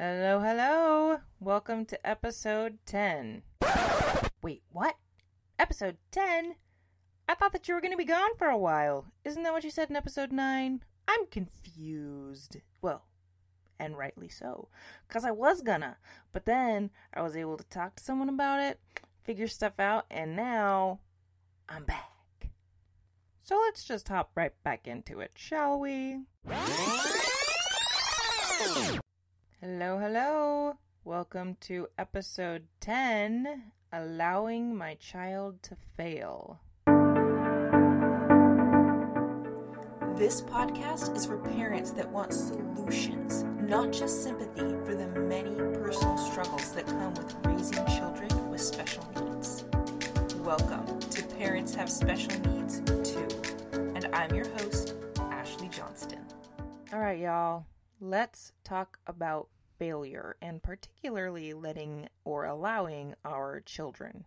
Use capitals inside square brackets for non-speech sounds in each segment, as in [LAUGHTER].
Hello, hello. Welcome to episode 10. Wait, what? Episode 10? I thought that you were going to be gone for a while. Isn't that what you said in episode 9? I'm confused. Well, and rightly so. Because I was gonna. But then I was able to talk to someone about it, figure stuff out, and now I'm back. So let's just hop right back into it, shall we? Hello, hello. Welcome to episode 10 Allowing My Child to Fail. This podcast is for parents that want solutions, not just sympathy for the many personal struggles that come with raising children with special needs. Welcome to Parents Have Special Needs Too. And I'm your host, Ashley Johnston. All right, y'all. Let's talk about failure and particularly letting or allowing our children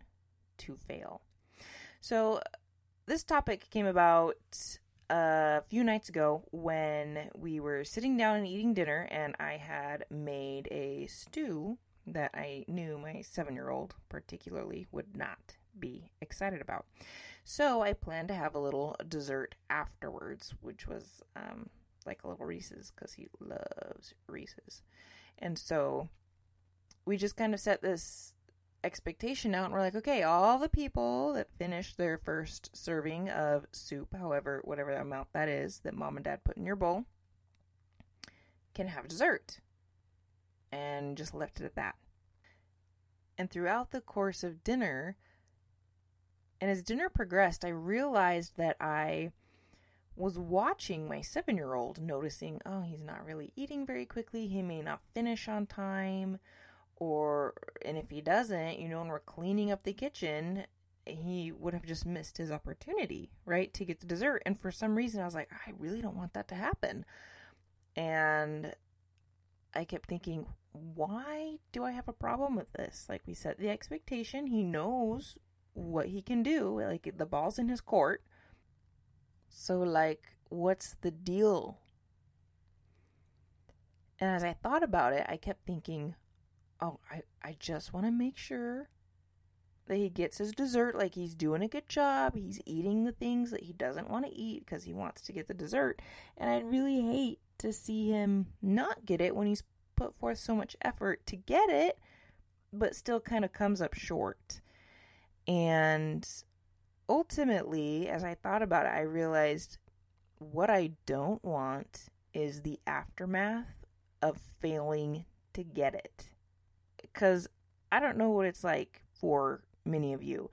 to fail. So, this topic came about a few nights ago when we were sitting down and eating dinner, and I had made a stew that I knew my seven year old particularly would not be excited about. So, I planned to have a little dessert afterwards, which was um, like a little Reese's because he loves Reese's. And so we just kind of set this expectation out and we're like, okay, all the people that finished their first serving of soup, however, whatever amount that is that mom and dad put in your bowl, can have dessert. And just left it at that. And throughout the course of dinner, and as dinner progressed, I realized that I was watching my seven year old, noticing, oh, he's not really eating very quickly. He may not finish on time. Or, and if he doesn't, you know, when we're cleaning up the kitchen, he would have just missed his opportunity, right, to get the dessert. And for some reason, I was like, I really don't want that to happen. And I kept thinking, why do I have a problem with this? Like we set the expectation. He knows what he can do. Like the ball's in his court. So, like, what's the deal? And as I thought about it, I kept thinking, oh, I, I just want to make sure that he gets his dessert, like he's doing a good job. He's eating the things that he doesn't want to eat because he wants to get the dessert. And I'd really hate to see him not get it when he's put forth so much effort to get it, but still kind of comes up short. And ultimately, as I thought about it, I realized what I don't want is the aftermath of failing to get it. Because I don't know what it's like for many of you.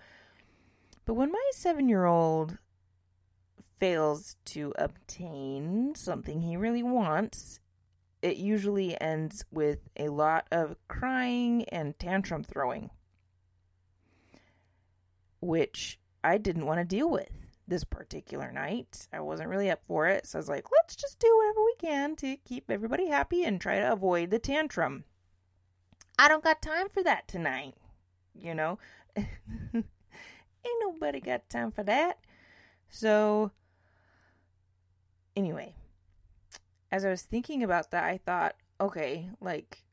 But when my seven year old fails to obtain something he really wants, it usually ends with a lot of crying and tantrum throwing, which I didn't want to deal with this particular night. I wasn't really up for it. So I was like, let's just do whatever we can to keep everybody happy and try to avoid the tantrum. I don't got time for that tonight. You know, [LAUGHS] ain't nobody got time for that. So, anyway, as I was thinking about that, I thought, okay, like,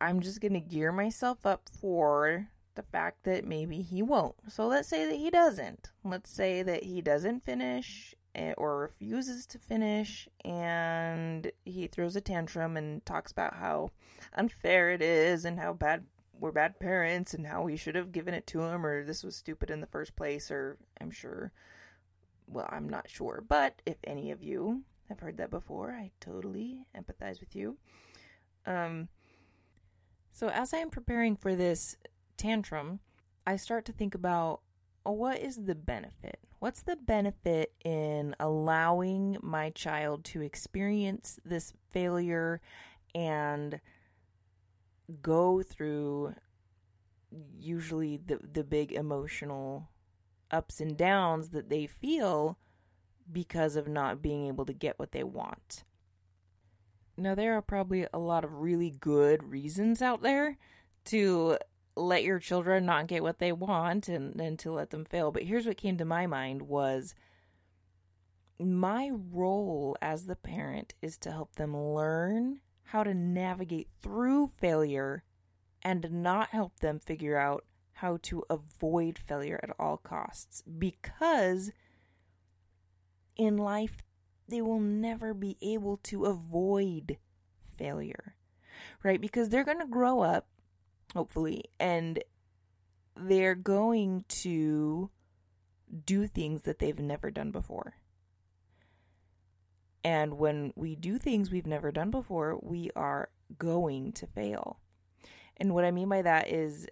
I'm just going to gear myself up for the fact that maybe he won't. So let's say that he doesn't. Let's say that he doesn't finish eh, or refuses to finish and he throws a tantrum and talks about how unfair it is and how bad we're bad parents and how we should have given it to him or this was stupid in the first place or I'm sure well, I'm not sure, but if any of you have heard that before, I totally empathize with you. Um so as I am preparing for this tantrum, I start to think about oh, what is the benefit? What's the benefit in allowing my child to experience this failure and go through usually the the big emotional ups and downs that they feel because of not being able to get what they want. Now there are probably a lot of really good reasons out there to let your children not get what they want and, and to let them fail. But here's what came to my mind was my role as the parent is to help them learn how to navigate through failure and not help them figure out how to avoid failure at all costs because in life they will never be able to avoid failure right because they're going to grow up hopefully and they're going to do things that they've never done before and when we do things we've never done before we are going to fail and what i mean by that is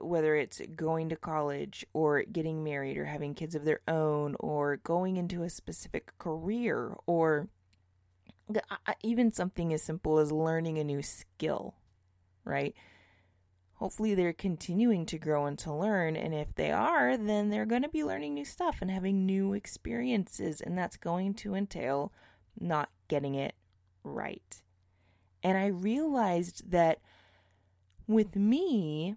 whether it's going to college or getting married or having kids of their own or going into a specific career or even something as simple as learning a new skill, right? Hopefully, they're continuing to grow and to learn. And if they are, then they're going to be learning new stuff and having new experiences. And that's going to entail not getting it right. And I realized that with me,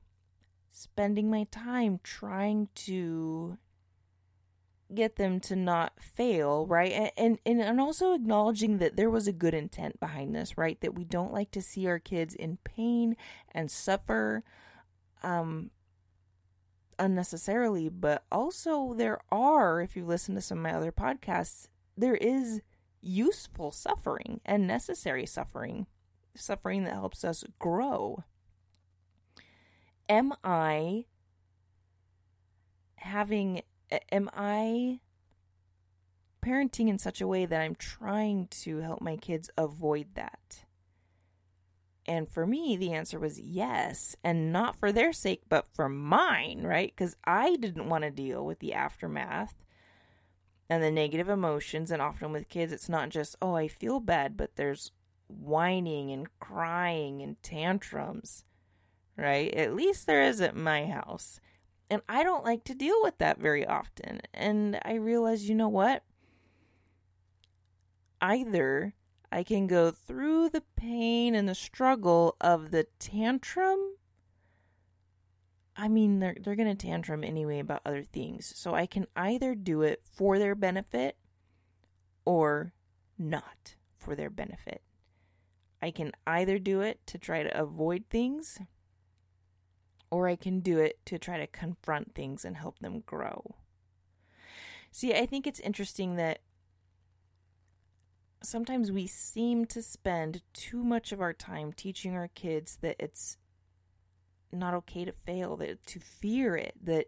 spending my time trying to get them to not fail, right? And, and and also acknowledging that there was a good intent behind this, right? That we don't like to see our kids in pain and suffer um unnecessarily, but also there are, if you listen to some of my other podcasts, there is useful suffering and necessary suffering, suffering that helps us grow am I having, am I parenting in such a way that I'm trying to help my kids avoid that? And for me, the answer was yes, and not for their sake, but for mine, right? Because I didn't want to deal with the aftermath and the negative emotions. And often with kids, it's not just, oh, I feel bad, but there's whining and crying and tantrums right? At least there is at my house. And I don't like to deal with that very often. And I realize, you know what? Either I can go through the pain and the struggle of the tantrum. I mean, they're, they're going to tantrum anyway about other things. So I can either do it for their benefit or not for their benefit. I can either do it to try to avoid things or I can do it to try to confront things and help them grow. See, I think it's interesting that sometimes we seem to spend too much of our time teaching our kids that it's not okay to fail, that to fear it, that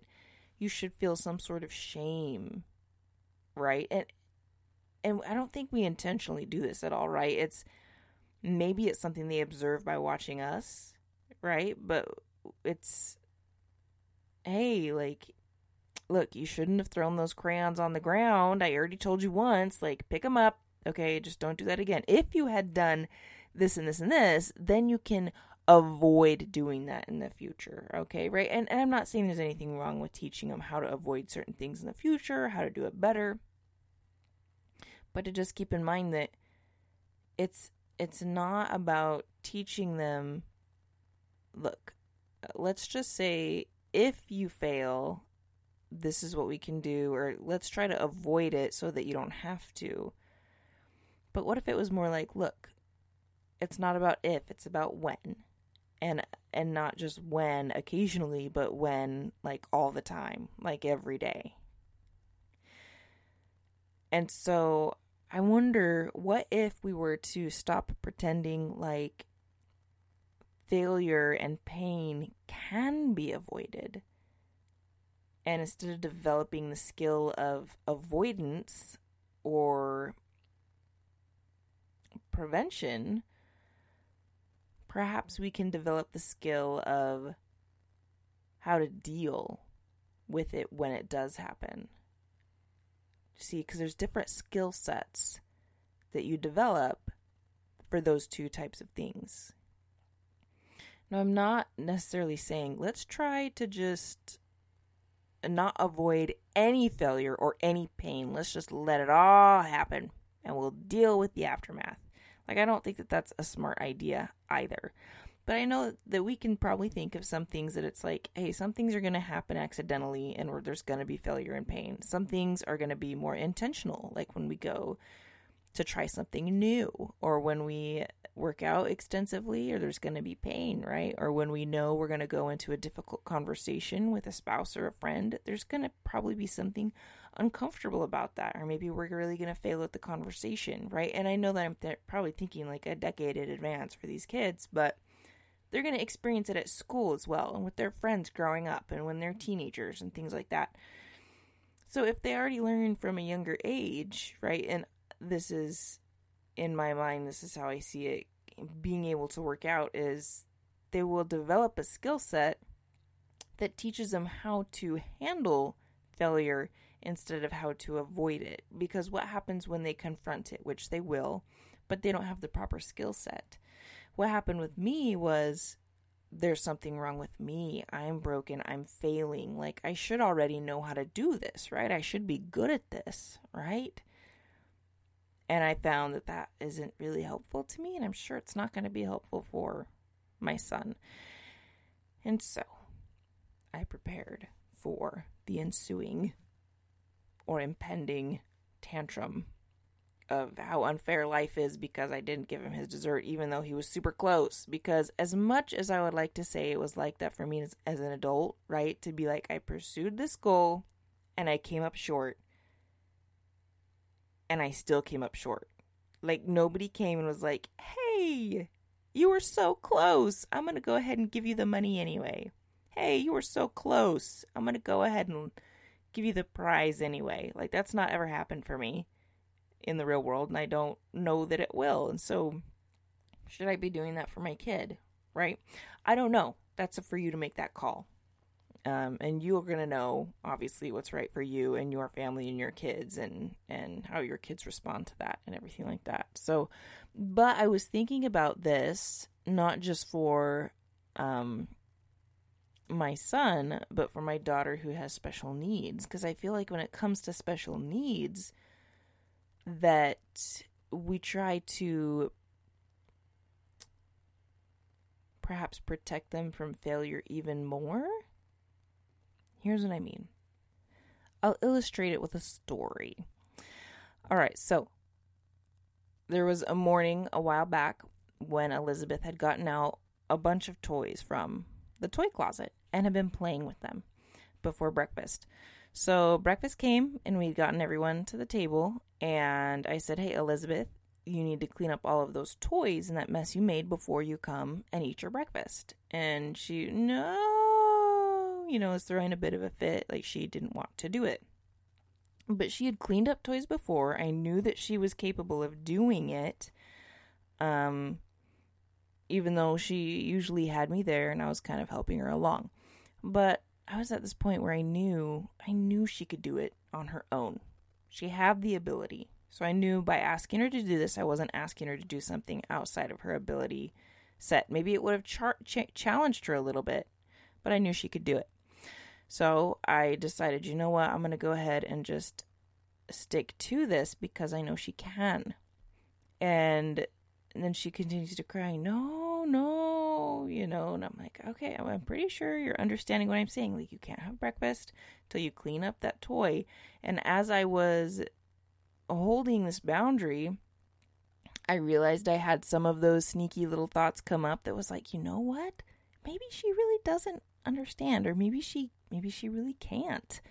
you should feel some sort of shame, right? And and I don't think we intentionally do this at all, right? It's maybe it's something they observe by watching us, right? But it's hey, like look, you shouldn't have thrown those crayons on the ground. I already told you once, like pick them up. Okay, just don't do that again. If you had done this and this and this, then you can avoid doing that in the future. Okay, right? And, and I'm not saying there's anything wrong with teaching them how to avoid certain things in the future, how to do it better. But to just keep in mind that it's it's not about teaching them look, let's just say if you fail, this is what we can do, or let's try to avoid it so that you don't have to. But what if it was more like, look, it's not about if, it's about when. And and not just when occasionally, but when like all the time, like every day. And so I wonder what if we were to stop pretending like failure and pain can be avoided. And instead of developing the skill of avoidance or prevention, perhaps we can develop the skill of how to deal with it when it does happen. See, because there's different skill sets that you develop for those two types of things. Now, I'm not necessarily saying let's try to just not avoid any failure or any pain. Let's just let it all happen and we'll deal with the aftermath. Like, I don't think that that's a smart idea either. But I know that we can probably think of some things that it's like, hey, some things are going to happen accidentally and there's going to be failure and pain. Some things are going to be more intentional, like when we go to try something new or when we work out extensively or there's going to be pain, right? Or when we know we're going to go into a difficult conversation with a spouse or a friend, there's going to probably be something uncomfortable about that. Or maybe we're really going to fail at the conversation, right? And I know that I'm th- probably thinking like a decade in advance for these kids, but they're going to experience it at school as well and with their friends growing up and when they're teenagers and things like that. So if they already learn from a younger age, right? And this is in my mind, this is how I see it being able to work out is they will develop a skill set that teaches them how to handle failure instead of how to avoid it. Because what happens when they confront it, which they will, but they don't have the proper skill set? What happened with me was there's something wrong with me. I'm broken. I'm failing. Like, I should already know how to do this, right? I should be good at this, right? And I found that that isn't really helpful to me, and I'm sure it's not going to be helpful for my son. And so I prepared for the ensuing or impending tantrum of how unfair life is because I didn't give him his dessert, even though he was super close. Because as much as I would like to say it was like that for me as, as an adult, right? To be like, I pursued this goal and I came up short and I still came up short. Like nobody came and was like, "Hey, you were so close. I'm going to go ahead and give you the money anyway." "Hey, you were so close. I'm going to go ahead and give you the prize anyway." Like that's not ever happened for me in the real world and I don't know that it will. And so should I be doing that for my kid, right? I don't know. That's for you to make that call. Um, and you're going to know obviously what's right for you and your family and your kids and and how your kids respond to that and everything like that. So but i was thinking about this not just for um my son but for my daughter who has special needs. Because i feel like when it comes to special needs that we try to perhaps protect them from failure even more Here's what I mean I'll illustrate it with a story. All right, so there was a morning a while back when Elizabeth had gotten out a bunch of toys from the toy closet and had been playing with them before breakfast. So breakfast came and we'd gotten everyone to the table and I said, "Hey Elizabeth, you need to clean up all of those toys and that mess you made before you come and eat your breakfast." And she, "No, you know, was throwing a bit of a fit, like she didn't want to do it. But she had cleaned up toys before. I knew that she was capable of doing it. Um, even though she usually had me there and I was kind of helping her along. But I was at this point where I knew I knew she could do it on her own. She had the ability. So I knew by asking her to do this, I wasn't asking her to do something outside of her ability set. Maybe it would have char- ch- challenged her a little bit, but I knew she could do it. So I decided, you know what, I'm going to go ahead and just stick to this because I know she can. And, and then she continues to cry, no, no, you know, and I'm like, okay, I'm pretty sure you're understanding what I'm saying. Like, you can't have breakfast till you clean up that toy. And as I was holding this boundary, I realized I had some of those sneaky little thoughts come up that was like, you know what? Maybe she really doesn't understand or maybe she maybe she really can't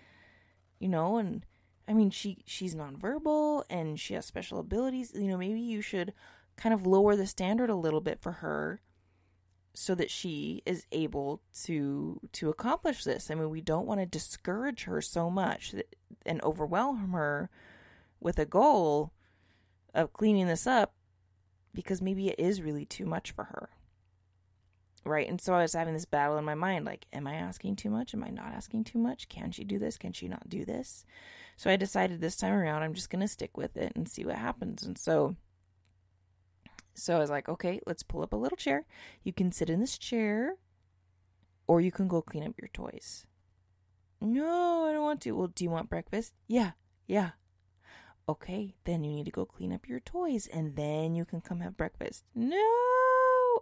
you know and i mean she she's nonverbal and she has special abilities you know maybe you should kind of lower the standard a little bit for her so that she is able to to accomplish this. I mean we don't want to discourage her so much that, and overwhelm her with a goal of cleaning this up because maybe it is really too much for her right? And so I was having this battle in my mind like, am I asking too much? Am I not asking too much? Can she do this? Can she not do this? So I decided this time around I'm just going to stick with it and see what happens. And so so I was like, okay, let's pull up a little chair. You can sit in this chair or you can go clean up your toys. No, I don't want to. Well, do you want breakfast? Yeah. Yeah. Okay, then you need to go clean up your toys and then you can come have breakfast. No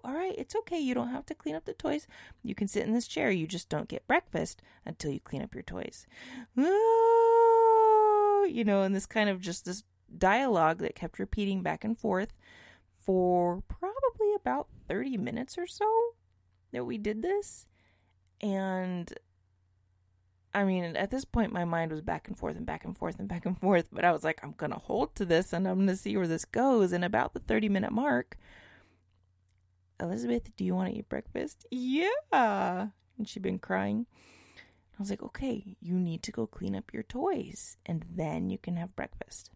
all right, it's okay. You don't have to clean up the toys. You can sit in this chair. You just don't get breakfast until you clean up your toys. You know, and this kind of just this dialogue that kept repeating back and forth for probably about 30 minutes or so that we did this. And I mean, at this point, my mind was back and forth and back and forth and back and forth, but I was like, I'm going to hold to this and I'm going to see where this goes. And about the 30 minute mark, Elizabeth, do you want to eat breakfast? Yeah. And she'd been crying. I was like, okay, you need to go clean up your toys and then you can have breakfast.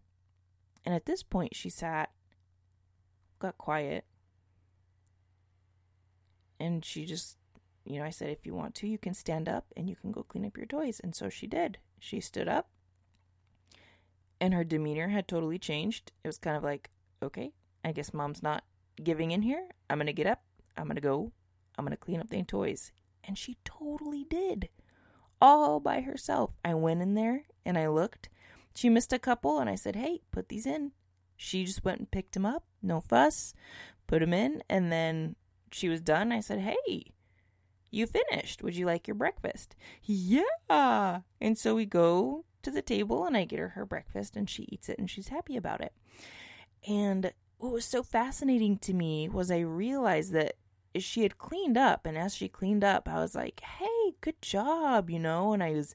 And at this point, she sat, got quiet, and she just you know, I said, if you want to, you can stand up and you can go clean up your toys. And so she did. She stood up and her demeanor had totally changed. It was kind of like, okay, I guess mom's not giving in here. I'm going to get up. I'm going to go. I'm going to clean up the toys. And she totally did. All by herself. I went in there and I looked. She missed a couple and I said, hey, put these in. She just went and picked them up. No fuss. Put them in. And then she was done. I said, hey, you finished. Would you like your breakfast? Yeah. And so we go to the table and I get her her breakfast and she eats it and she's happy about it. And what was so fascinating to me was I realized that she had cleaned up. And as she cleaned up, I was like, hey, good job, you know? And I was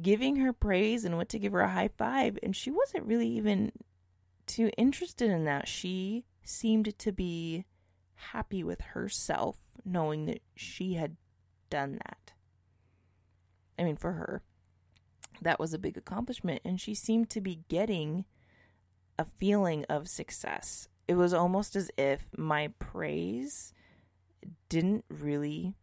giving her praise and went to give her a high five. And she wasn't really even too interested in that. She seemed to be happy with herself knowing that she had done that. I mean, for her, that was a big accomplishment. And she seemed to be getting a feeling of success. It was almost as if my praise didn't really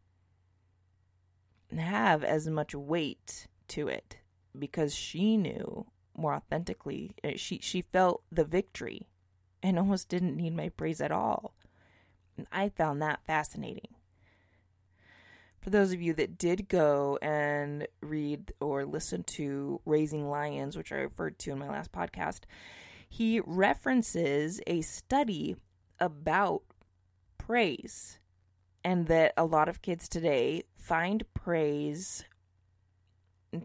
have as much weight to it because she knew more authentically eh, she she felt the victory and almost didn't need my praise at all and I found that fascinating. For those of you that did go and read or listen to Raising Lions, which I referred to in my last podcast, he references a study about praise and that a lot of kids today find praise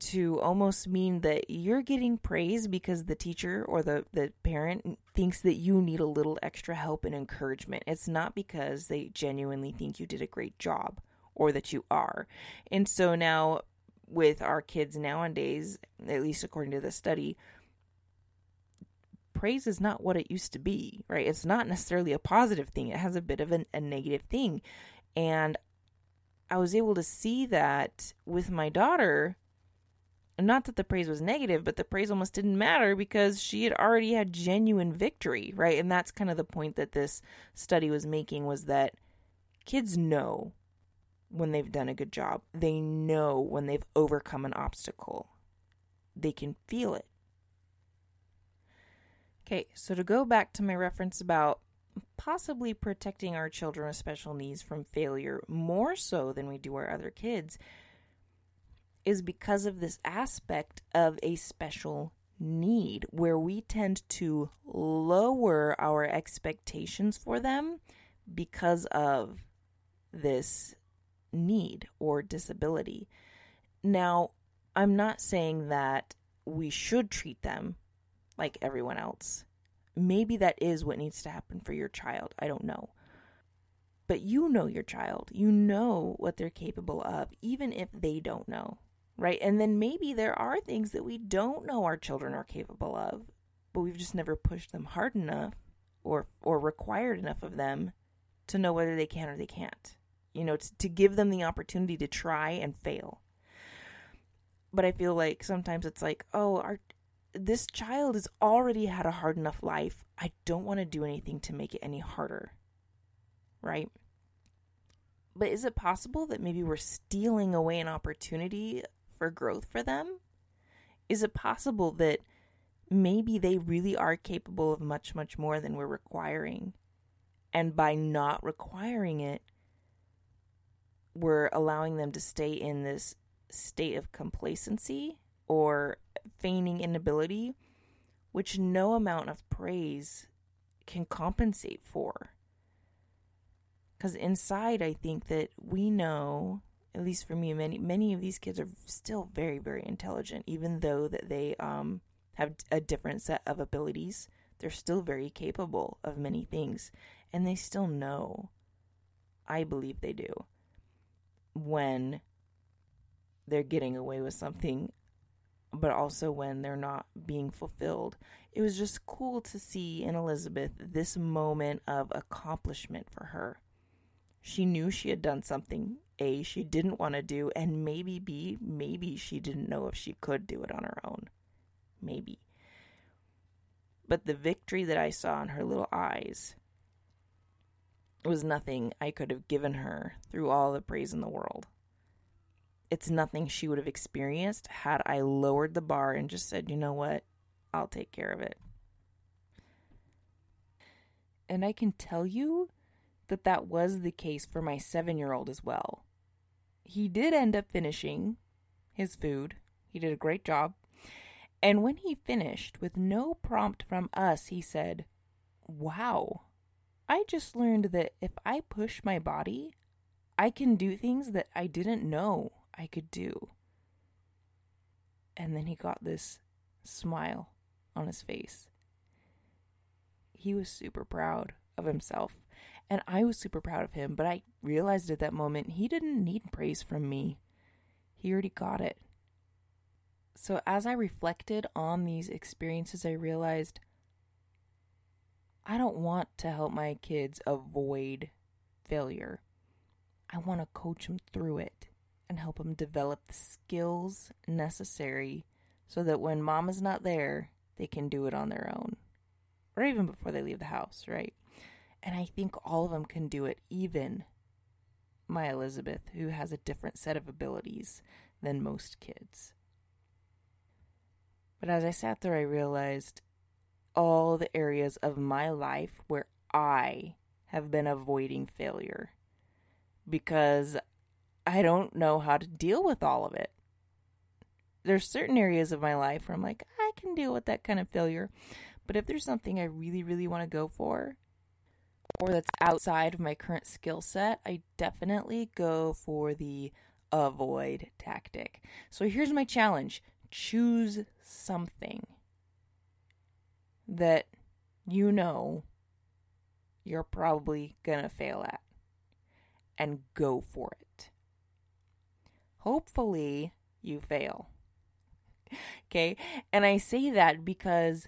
to almost mean that you're getting praise because the teacher or the, the parent thinks that you need a little extra help and encouragement. It's not because they genuinely think you did a great job or that you are. And so now, with our kids nowadays, at least according to the study, praise is not what it used to be, right? It's not necessarily a positive thing, it has a bit of an, a negative thing. And I was able to see that with my daughter not that the praise was negative, but the praise almost didn't matter because she had already had genuine victory, right? And that's kind of the point that this study was making was that kids know when they've done a good job. They know when they've overcome an obstacle. They can feel it. Okay, so to go back to my reference about possibly protecting our children with special needs from failure more so than we do our other kids, is because of this aspect of a special need where we tend to lower our expectations for them because of this need or disability. Now, I'm not saying that we should treat them like everyone else. Maybe that is what needs to happen for your child. I don't know. But you know your child. You know what they're capable of, even if they don't know right? And then maybe there are things that we don't know our children are capable of, but we've just never pushed them hard enough or or required enough of them to know whether they can or they can't. You know, to, to give them the opportunity to try and fail. But I feel like sometimes it's like, oh, our this child has already had a hard enough life. I don't want to do anything to make it any harder. Right? But is it possible that maybe we're stealing away an opportunity for growth for them? Is it possible that maybe they really are capable of much, much more than we're requiring? And by not requiring it, we're allowing them to stay in this state of complacency or feigning inability, which no amount of praise can compensate for. Because inside, I think that we know at least for me, many many of these kids are still very very intelligent, even though that they um have a different set of abilities. They're still very capable of many things, and they still know. I believe they do. When they're getting away with something, but also when they're not being fulfilled. It was just cool to see in Elizabeth this moment of accomplishment for her. She knew she had done something A, she didn't want to do, and maybe B, maybe she didn't know if she could do it on her own. Maybe. But the victory that I saw in her little eyes was nothing I could have given her through all the praise in the world. It's nothing she would have experienced had I lowered the bar and just said, you know what, I'll take care of it. And I can tell you that that was the case for my seven year old as well. He did end up finishing his food, he did a great job. And when he finished, with no prompt from us, he said, Wow, I just learned that if I push my body, I can do things that I didn't know I could do. And then he got this smile on his face. He was super proud of himself, and I was super proud of him, but I realized at that moment he didn't need praise from me. He already got it. So as I reflected on these experiences, I realized I don't want to help my kids avoid failure. I want to coach them through it and help them develop the skills necessary so that when mom is not there, they can do it on their own. Or even before they leave the house, right? And I think all of them can do it, even my Elizabeth, who has a different set of abilities than most kids. But as I sat there, I realized all the areas of my life where I have been avoiding failure because I don't know how to deal with all of it. There's certain areas of my life where I'm like, I can deal with that kind of failure. But if there's something I really, really want to go for, or that's outside of my current skill set, I definitely go for the avoid tactic. So here's my challenge choose something that you know you're probably going to fail at and go for it. Hopefully, you fail. okay? And I say that because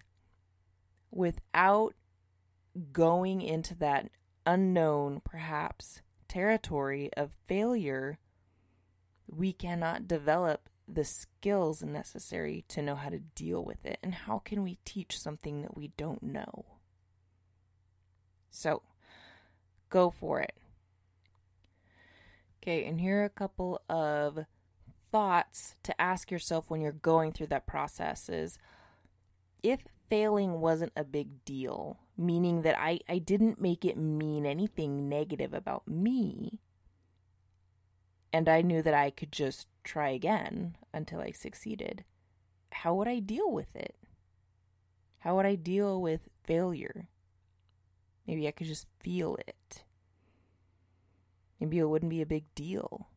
without going into that unknown, perhaps, territory of failure, we cannot develop the skills necessary to know how to deal with it. And how can we teach something that we don't know? So, go for it. Okay, and here are a couple of thoughts to ask yourself when you're going through that process is if failing wasn't a big deal, meaning that I, I didn't make it mean anything negative about me, and I knew that I could just try again until I succeeded, how would I deal with it? How would I deal with failure? Maybe I could just feel it. Maybe it wouldn't be a big deal.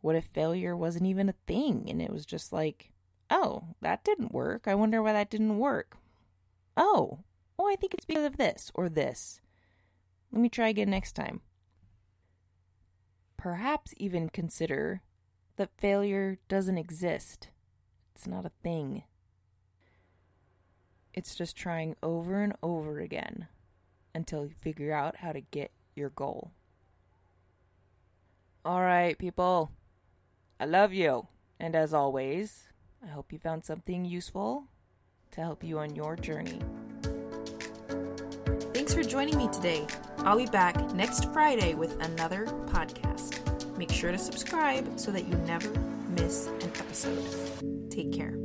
What if failure wasn't even a thing and it was just like, oh, that didn't work. I wonder why that didn't work. Oh, oh, I think it's because of this or this. Let me try again next time. Perhaps even consider that failure doesn't exist. It's not a thing. It's just trying over and over again until you figure out how to get your goal. All right, people. I love you. And as always, I hope you found something useful to help you on your journey. Thanks for joining me today. I'll be back next Friday with another podcast. Make sure to subscribe so that you never miss an episode. Take care.